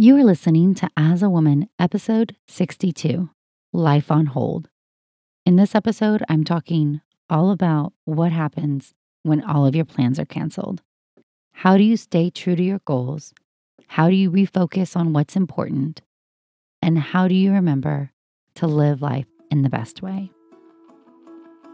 You are listening to As a Woman, episode 62 Life on Hold. In this episode, I'm talking all about what happens when all of your plans are canceled. How do you stay true to your goals? How do you refocus on what's important? And how do you remember to live life in the best way?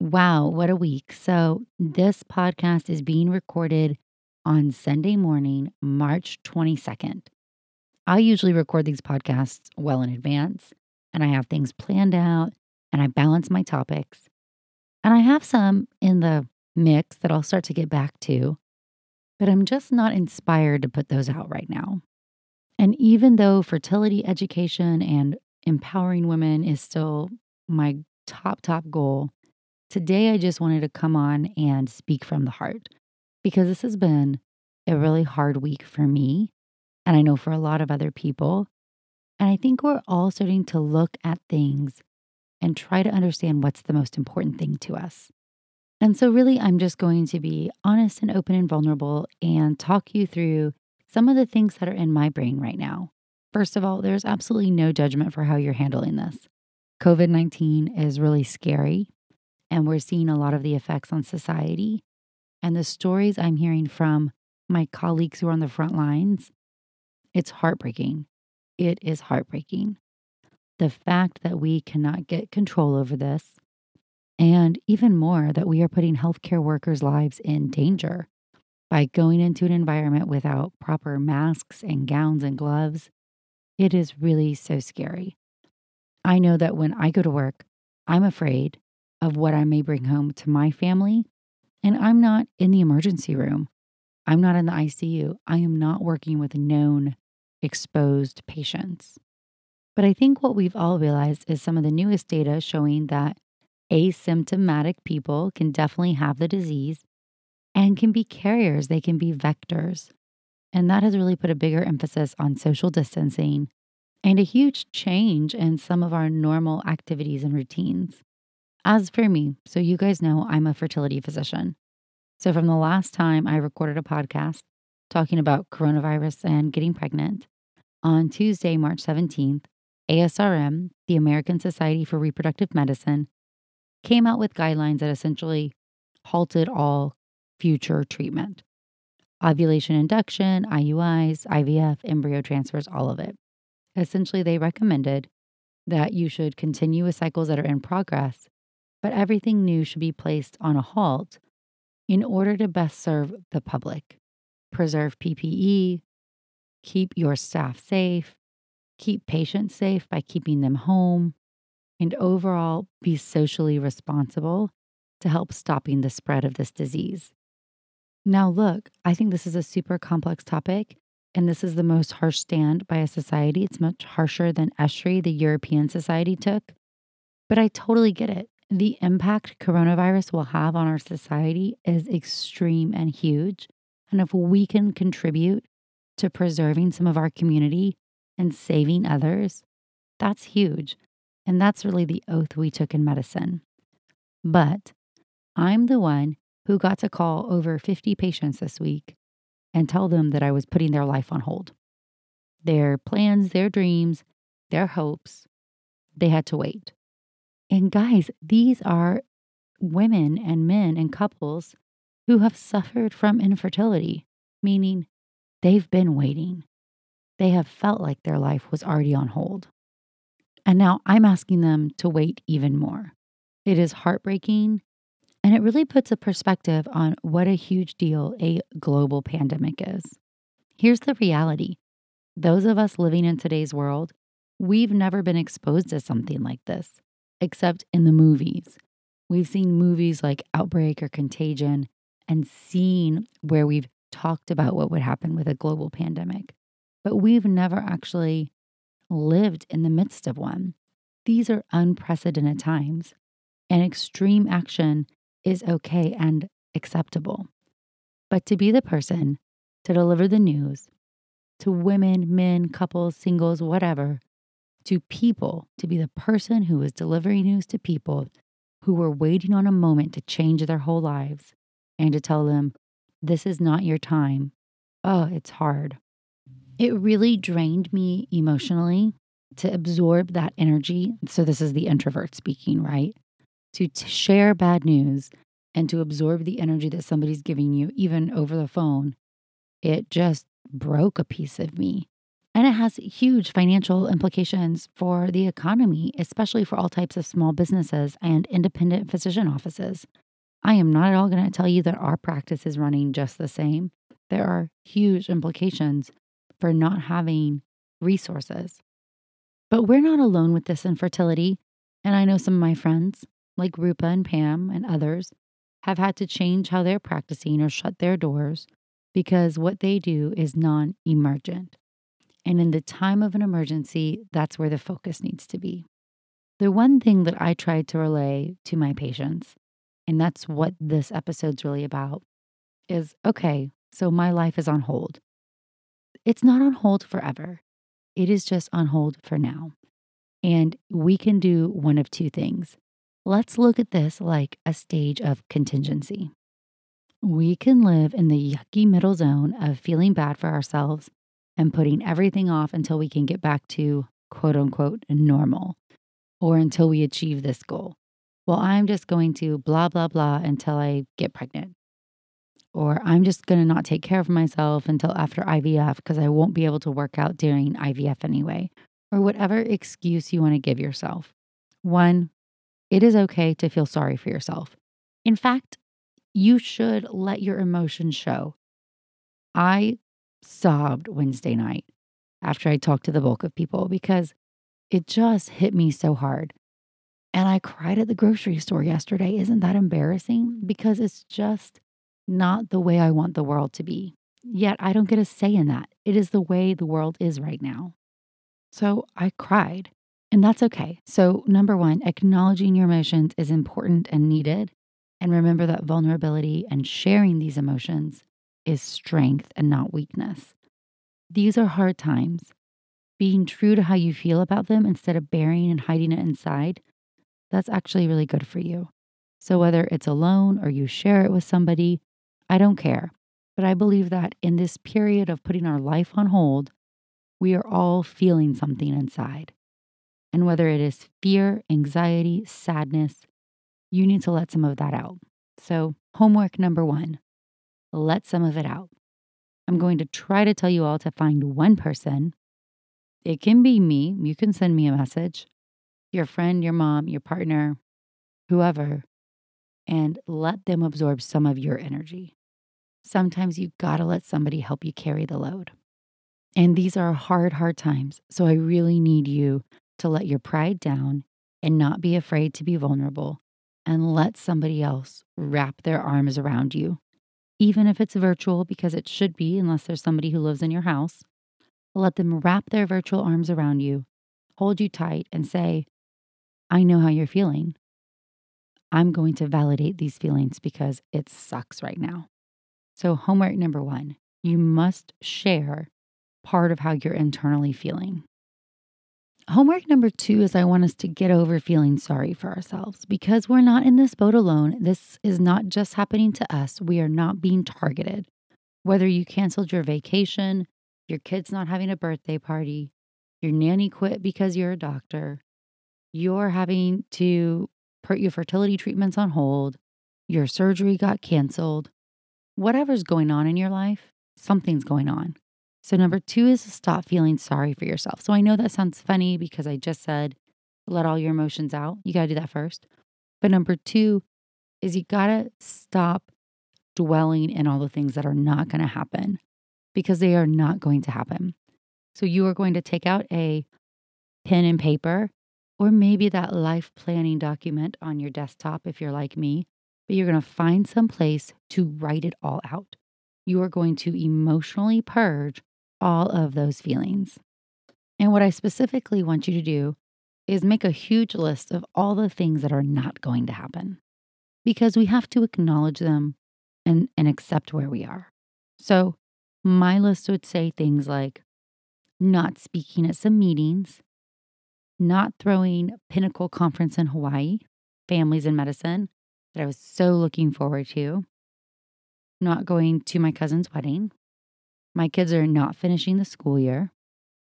Wow, what a week. So, this podcast is being recorded on Sunday morning, March 22nd. I usually record these podcasts well in advance, and I have things planned out and I balance my topics. And I have some in the mix that I'll start to get back to, but I'm just not inspired to put those out right now. And even though fertility education and empowering women is still my top, top goal, Today, I just wanted to come on and speak from the heart because this has been a really hard week for me. And I know for a lot of other people. And I think we're all starting to look at things and try to understand what's the most important thing to us. And so, really, I'm just going to be honest and open and vulnerable and talk you through some of the things that are in my brain right now. First of all, there's absolutely no judgment for how you're handling this. COVID 19 is really scary and we're seeing a lot of the effects on society. And the stories I'm hearing from my colleagues who are on the front lines, it's heartbreaking. It is heartbreaking. The fact that we cannot get control over this, and even more, that we are putting healthcare workers' lives in danger by going into an environment without proper masks and gowns and gloves. It is really so scary. I know that when I go to work, I'm afraid of what I may bring home to my family. And I'm not in the emergency room. I'm not in the ICU. I am not working with known exposed patients. But I think what we've all realized is some of the newest data showing that asymptomatic people can definitely have the disease and can be carriers, they can be vectors. And that has really put a bigger emphasis on social distancing and a huge change in some of our normal activities and routines. As for me, so you guys know I'm a fertility physician. So from the last time I recorded a podcast talking about coronavirus and getting pregnant, on Tuesday, March 17th, ASRM, the American Society for Reproductive Medicine, came out with guidelines that essentially halted all future treatment ovulation induction, IUIs, IVF, embryo transfers, all of it. Essentially, they recommended that you should continue with cycles that are in progress but everything new should be placed on a halt in order to best serve the public. Preserve PPE, keep your staff safe, keep patients safe by keeping them home, and overall be socially responsible to help stopping the spread of this disease. Now, look, I think this is a super complex topic, and this is the most harsh stand by a society. It's much harsher than ESHRE, the European Society, took. But I totally get it the impact coronavirus will have on our society is extreme and huge. And if we can contribute to preserving some of our community and saving others, that's huge. And that's really the oath we took in medicine. But I'm the one who got to call over 50 patients this week and tell them that I was putting their life on hold. Their plans, their dreams, their hopes, they had to wait. And guys, these are women and men and couples who have suffered from infertility, meaning they've been waiting. They have felt like their life was already on hold. And now I'm asking them to wait even more. It is heartbreaking and it really puts a perspective on what a huge deal a global pandemic is. Here's the reality those of us living in today's world, we've never been exposed to something like this except in the movies. We've seen movies like Outbreak or Contagion and seen where we've talked about what would happen with a global pandemic, but we've never actually lived in the midst of one. These are unprecedented times, and extreme action is okay and acceptable. But to be the person to deliver the news to women, men, couples, singles, whatever, to people, to be the person who was delivering news to people who were waiting on a moment to change their whole lives and to tell them, this is not your time. Oh, it's hard. It really drained me emotionally to absorb that energy. So, this is the introvert speaking, right? To share bad news and to absorb the energy that somebody's giving you, even over the phone. It just broke a piece of me. And it has huge financial implications for the economy, especially for all types of small businesses and independent physician offices. I am not at all going to tell you that our practice is running just the same. There are huge implications for not having resources. But we're not alone with this infertility. And I know some of my friends, like Rupa and Pam and others, have had to change how they're practicing or shut their doors because what they do is non emergent. And in the time of an emergency, that's where the focus needs to be. The one thing that I tried to relay to my patients, and that's what this episode's really about, is okay, so my life is on hold. It's not on hold forever, it is just on hold for now. And we can do one of two things. Let's look at this like a stage of contingency. We can live in the yucky middle zone of feeling bad for ourselves and putting everything off until we can get back to quote unquote normal or until we achieve this goal. Well, I'm just going to blah, blah, blah until I get pregnant. Or I'm just going to not take care of myself until after IVF because I won't be able to work out during IVF anyway. Or whatever excuse you want to give yourself. One, it is okay to feel sorry for yourself. In fact, you should let your emotions show. I sobbed Wednesday night after I talked to the bulk of people because it just hit me so hard. And I cried at the grocery store yesterday. Isn't that embarrassing? Because it's just not the way I want the world to be. Yet I don't get a say in that. It is the way the world is right now. So I cried, and that's okay. So, number one, acknowledging your emotions is important and needed. And remember that vulnerability and sharing these emotions is strength and not weakness. These are hard times. Being true to how you feel about them instead of burying and hiding it inside, that's actually really good for you. So, whether it's alone or you share it with somebody, I don't care. But I believe that in this period of putting our life on hold, we are all feeling something inside. And whether it is fear, anxiety, sadness, you need to let some of that out. So, homework number one let some of it out. I'm going to try to tell you all to find one person. It can be me. You can send me a message, your friend, your mom, your partner, whoever, and let them absorb some of your energy. Sometimes you gotta let somebody help you carry the load. And these are hard, hard times. So I really need you to let your pride down and not be afraid to be vulnerable and let somebody else wrap their arms around you, even if it's virtual, because it should be, unless there's somebody who lives in your house. Let them wrap their virtual arms around you, hold you tight, and say, I know how you're feeling. I'm going to validate these feelings because it sucks right now. So, homework number one you must share part of how you're internally feeling. Homework number two is I want us to get over feeling sorry for ourselves because we're not in this boat alone. This is not just happening to us. We are not being targeted. Whether you canceled your vacation, your kid's not having a birthday party, your nanny quit because you're a doctor, you're having to put your fertility treatments on hold, your surgery got canceled, whatever's going on in your life, something's going on. So, number two is to stop feeling sorry for yourself. So, I know that sounds funny because I just said let all your emotions out. You got to do that first. But number two is you got to stop dwelling in all the things that are not going to happen because they are not going to happen. So, you are going to take out a pen and paper or maybe that life planning document on your desktop if you're like me, but you're going to find some place to write it all out. You are going to emotionally purge all of those feelings. And what I specifically want you to do is make a huge list of all the things that are not going to happen because we have to acknowledge them and, and accept where we are. So, my list would say things like not speaking at some meetings, not throwing Pinnacle Conference in Hawaii, Families in Medicine, that I was so looking forward to, not going to my cousin's wedding. My kids are not finishing the school year.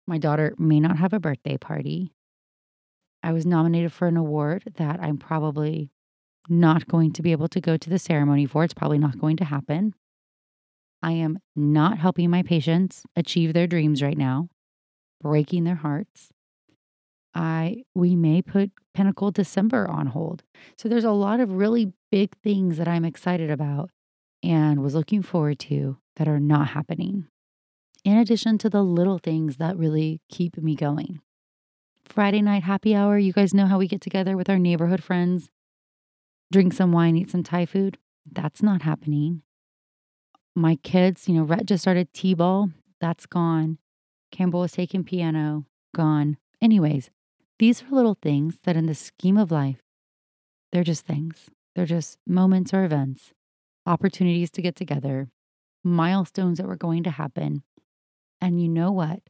My daughter may not have a birthday party. I was nominated for an award that I'm probably not going to be able to go to the ceremony for. It's probably not going to happen. I am not helping my patients achieve their dreams right now, breaking their hearts. I we may put Pinnacle December on hold. So there's a lot of really big things that I'm excited about and was looking forward to that are not happening. In addition to the little things that really keep me going. Friday night happy hour, you guys know how we get together with our neighborhood friends, drink some wine, eat some Thai food. That's not happening. My kids, you know, Rhett just started T ball. That's gone. Campbell was taking piano, gone. Anyways, these are little things that in the scheme of life, they're just things. They're just moments or events, opportunities to get together, milestones that were going to happen. And you know what?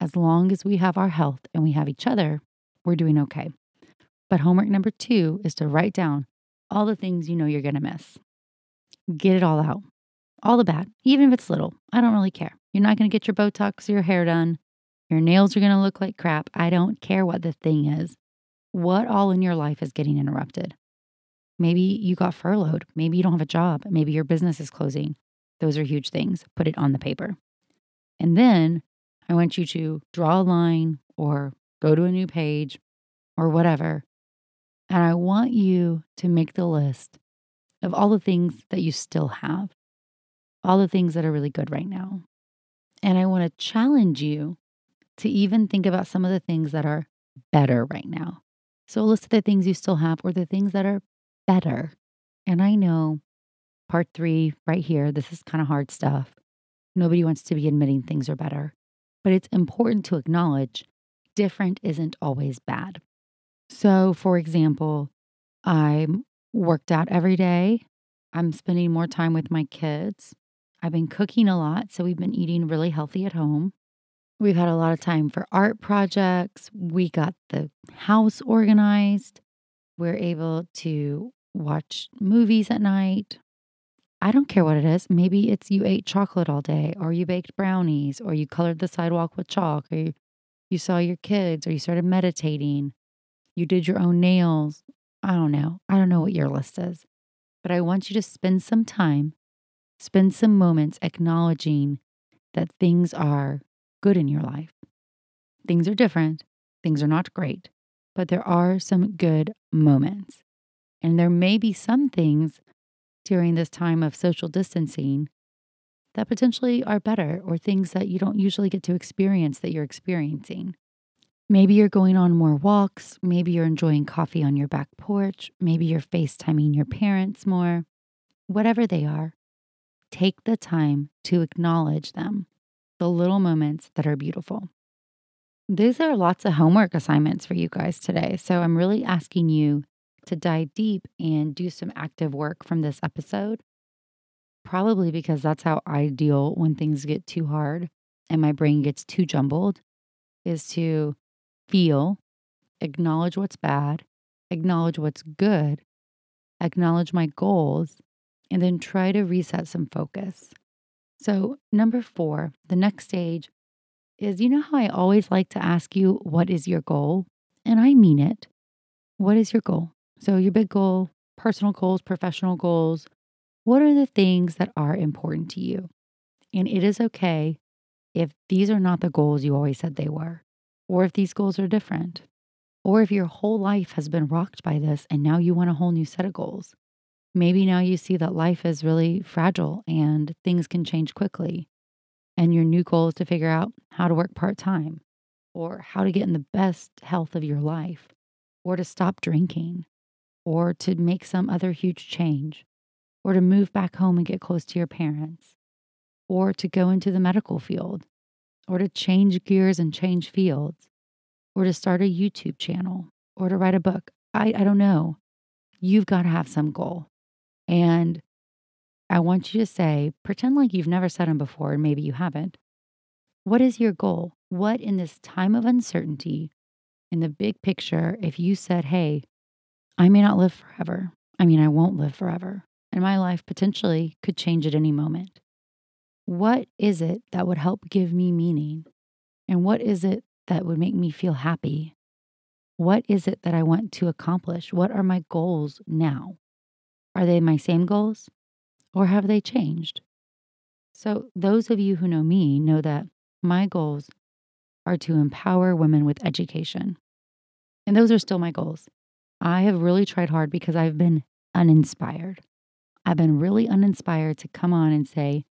As long as we have our health and we have each other, we're doing okay. But homework number two is to write down all the things you know you're going to miss. Get it all out, all the bad, even if it's little. I don't really care. You're not going to get your Botox or your hair done. Your nails are going to look like crap. I don't care what the thing is. What all in your life is getting interrupted? Maybe you got furloughed. Maybe you don't have a job. Maybe your business is closing. Those are huge things. Put it on the paper. And then I want you to draw a line or go to a new page or whatever. And I want you to make the list of all the things that you still have, all the things that are really good right now. And I want to challenge you to even think about some of the things that are better right now. So list of the things you still have or the things that are better. And I know part three, right here, this is kind of hard stuff. Nobody wants to be admitting things are better, but it's important to acknowledge different isn't always bad. So, for example, I'm worked out every day. I'm spending more time with my kids. I've been cooking a lot, so we've been eating really healthy at home. We've had a lot of time for art projects. We got the house organized. We're able to watch movies at night. I don't care what it is. Maybe it's you ate chocolate all day, or you baked brownies, or you colored the sidewalk with chalk, or you, you saw your kids, or you started meditating. You did your own nails. I don't know. I don't know what your list is. But I want you to spend some time, spend some moments acknowledging that things are good in your life. Things are different, things are not great, but there are some good moments. And there may be some things during this time of social distancing that potentially are better or things that you don't usually get to experience that you're experiencing. Maybe you're going on more walks. Maybe you're enjoying coffee on your back porch. Maybe you're FaceTiming your parents more. Whatever they are, take the time to acknowledge them the little moments that are beautiful. These are lots of homework assignments for you guys today. So I'm really asking you to dive deep and do some active work from this episode. Probably because that's how I deal when things get too hard and my brain gets too jumbled, is to feel, acknowledge what's bad, acknowledge what's good, acknowledge my goals, and then try to reset some focus. So, number four, the next stage is you know how I always like to ask you, what is your goal? And I mean it. What is your goal? So, your big goal, personal goals, professional goals, what are the things that are important to you? And it is okay if these are not the goals you always said they were, or if these goals are different, or if your whole life has been rocked by this and now you want a whole new set of goals. Maybe now you see that life is really fragile and things can change quickly. And your new goal is to figure out how to work part time or how to get in the best health of your life or to stop drinking or to make some other huge change or to move back home and get close to your parents or to go into the medical field or to change gears and change fields or to start a YouTube channel or to write a book. I, I don't know. You've got to have some goal. And I want you to say, pretend like you've never said them before, and maybe you haven't. What is your goal? What in this time of uncertainty, in the big picture, if you said, hey, I may not live forever. I mean, I won't live forever, and my life potentially could change at any moment. What is it that would help give me meaning? And what is it that would make me feel happy? What is it that I want to accomplish? What are my goals now? Are they my same goals or have they changed? So, those of you who know me know that my goals are to empower women with education. And those are still my goals. I have really tried hard because I've been uninspired. I've been really uninspired to come on and say,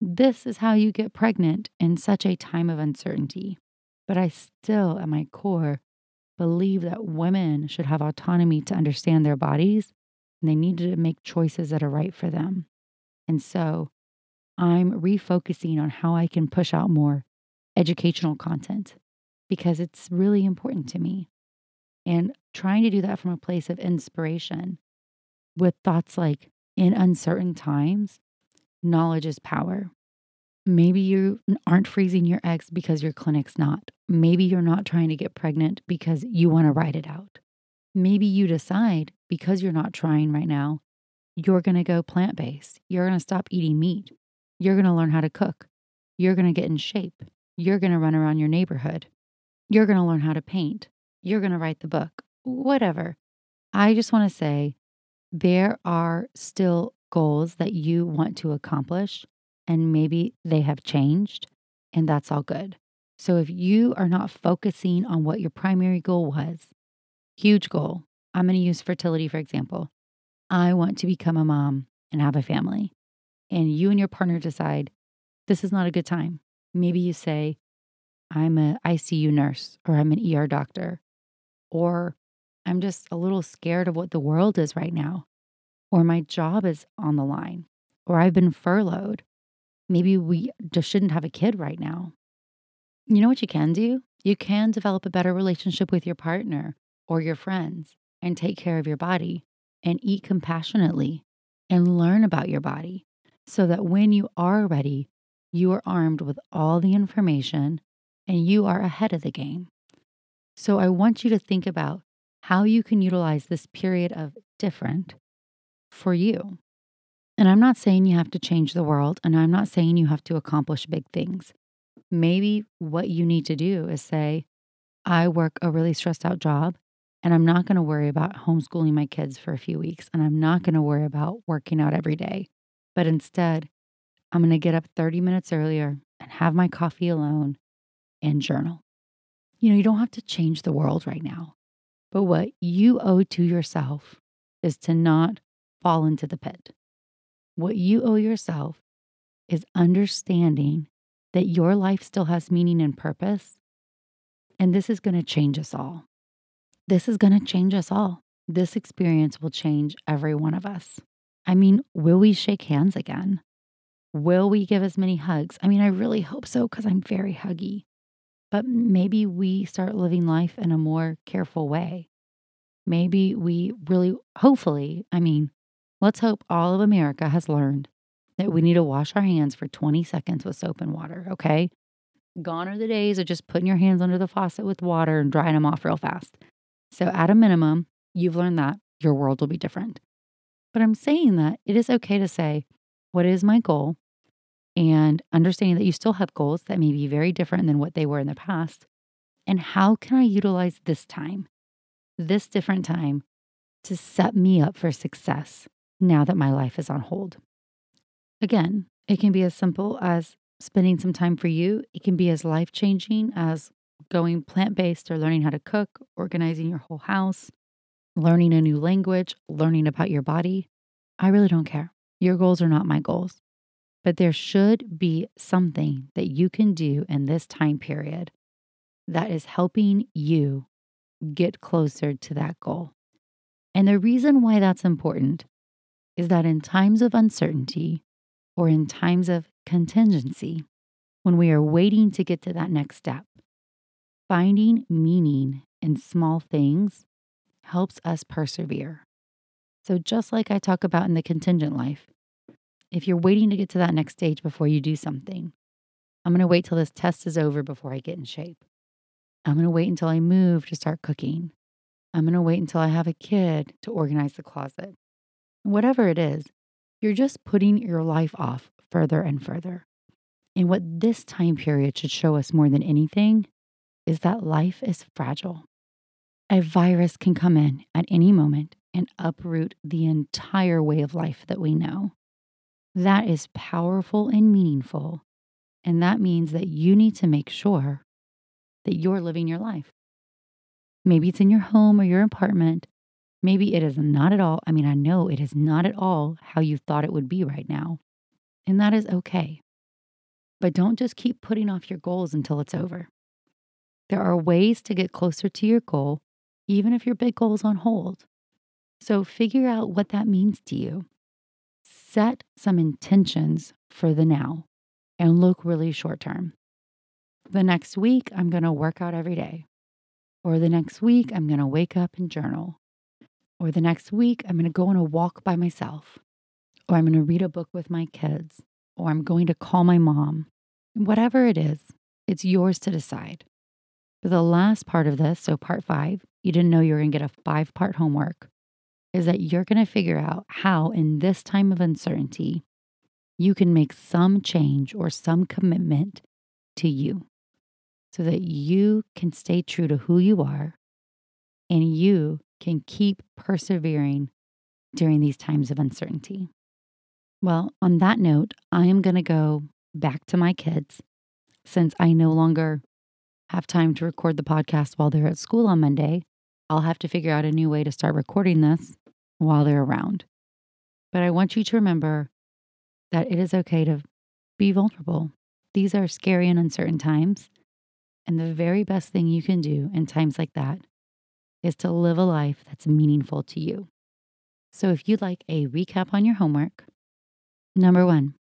this is how you get pregnant in such a time of uncertainty. But I still, at my core, believe that women should have autonomy to understand their bodies and they need to make choices that are right for them. And so I'm refocusing on how I can push out more educational content because it's really important to me. And trying to do that from a place of inspiration with thoughts like, in uncertain times, knowledge is power. Maybe you aren't freezing your eggs because your clinic's not. Maybe you're not trying to get pregnant because you want to write it out. Maybe you decide because you're not trying right now, you're going to go plant based. You're going to stop eating meat. You're going to learn how to cook. You're going to get in shape. You're going to run around your neighborhood. You're going to learn how to paint. You're going to write the book. Whatever. I just want to say there are still goals that you want to accomplish, and maybe they have changed, and that's all good. So if you are not focusing on what your primary goal was, huge goal, I'm going to use fertility for example. I want to become a mom and have a family. And you and your partner decide this is not a good time. Maybe you say, I'm an ICU nurse or I'm an ER doctor, or I'm just a little scared of what the world is right now, or my job is on the line, or I've been furloughed. Maybe we just shouldn't have a kid right now. You know what you can do? You can develop a better relationship with your partner or your friends and take care of your body and eat compassionately and learn about your body so that when you are ready, you are armed with all the information and you are ahead of the game. So I want you to think about how you can utilize this period of different for you. And I'm not saying you have to change the world, and I'm not saying you have to accomplish big things. Maybe what you need to do is say, I work a really stressed out job, and I'm not going to worry about homeschooling my kids for a few weeks, and I'm not going to worry about working out every day. But instead, I'm going to get up 30 minutes earlier and have my coffee alone and journal. You know, you don't have to change the world right now, but what you owe to yourself is to not fall into the pit. What you owe yourself is understanding that your life still has meaning and purpose. And this is going to change us all. This is going to change us all. This experience will change every one of us. I mean, will we shake hands again? Will we give as many hugs? I mean, I really hope so because I'm very huggy. But maybe we start living life in a more careful way. Maybe we really, hopefully, I mean, let's hope all of America has learned that we need to wash our hands for 20 seconds with soap and water, okay? Gone are the days of just putting your hands under the faucet with water and drying them off real fast. So, at a minimum, you've learned that your world will be different. But I'm saying that it is okay to say, what is my goal? And understanding that you still have goals that may be very different than what they were in the past. And how can I utilize this time, this different time, to set me up for success now that my life is on hold? Again, it can be as simple as spending some time for you, it can be as life changing as going plant based or learning how to cook, organizing your whole house, learning a new language, learning about your body. I really don't care. Your goals are not my goals. But there should be something that you can do in this time period that is helping you get closer to that goal. And the reason why that's important is that in times of uncertainty or in times of contingency, when we are waiting to get to that next step, finding meaning in small things helps us persevere. So, just like I talk about in the contingent life, if you're waiting to get to that next stage before you do something, I'm going to wait till this test is over before I get in shape. I'm going to wait until I move to start cooking. I'm going to wait until I have a kid to organize the closet. Whatever it is, you're just putting your life off further and further. And what this time period should show us more than anything is that life is fragile. A virus can come in at any moment and uproot the entire way of life that we know. That is powerful and meaningful. And that means that you need to make sure that you're living your life. Maybe it's in your home or your apartment. Maybe it is not at all. I mean, I know it is not at all how you thought it would be right now. And that is okay. But don't just keep putting off your goals until it's over. There are ways to get closer to your goal, even if your big goal is on hold. So figure out what that means to you. Set some intentions for the now and look really short term. The next week, I'm going to work out every day. Or the next week, I'm going to wake up and journal. Or the next week, I'm going to go on a walk by myself. Or I'm going to read a book with my kids. Or I'm going to call my mom. Whatever it is, it's yours to decide. For the last part of this, so part five, you didn't know you were going to get a five part homework, is that you're going to figure out how, in this time of uncertainty, you can make some change or some commitment to you so that you can stay true to who you are and you can keep persevering during these times of uncertainty. Well, on that note, I am going to go back to my kids since I no longer have time to record the podcast while they're at school on Monday. I'll have to figure out a new way to start recording this while they're around. But I want you to remember that it is okay to be vulnerable. These are scary and uncertain times. And the very best thing you can do in times like that is to live a life that's meaningful to you. So, if you'd like a recap on your homework, number one,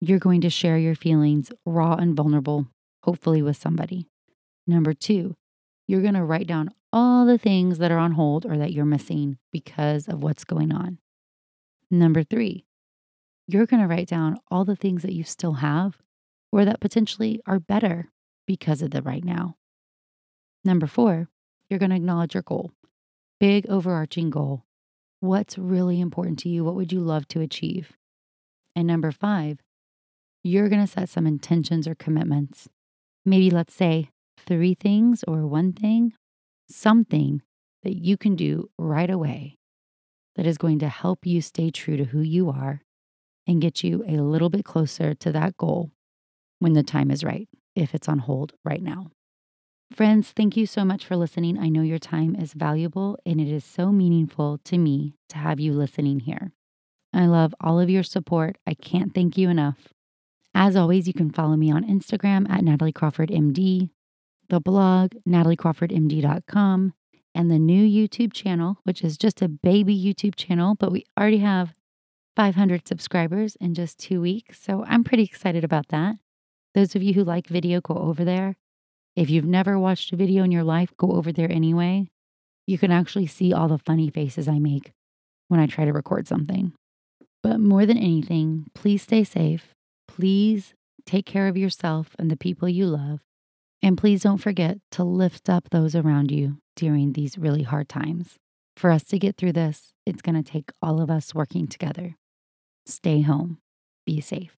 you're going to share your feelings raw and vulnerable, hopefully with somebody. Number two, you're going to write down all the things that are on hold or that you're missing because of what's going on. Number three, you're going to write down all the things that you still have or that potentially are better because of the right now. Number four, you're going to acknowledge your goal, big overarching goal. What's really important to you? What would you love to achieve? And number five, you're going to set some intentions or commitments. Maybe let's say three things or one thing, something that you can do right away that is going to help you stay true to who you are and get you a little bit closer to that goal when the time is right, if it's on hold right now. Friends, thank you so much for listening. I know your time is valuable and it is so meaningful to me to have you listening here. I love all of your support. I can't thank you enough. As always, you can follow me on Instagram at Natalie Crawford MD, the blog, nataliecrawfordmd.com, and the new YouTube channel, which is just a baby YouTube channel, but we already have 500 subscribers in just two weeks. So I'm pretty excited about that. Those of you who like video, go over there. If you've never watched a video in your life, go over there anyway. You can actually see all the funny faces I make when I try to record something. But more than anything, please stay safe. Please take care of yourself and the people you love. And please don't forget to lift up those around you during these really hard times. For us to get through this, it's going to take all of us working together. Stay home. Be safe.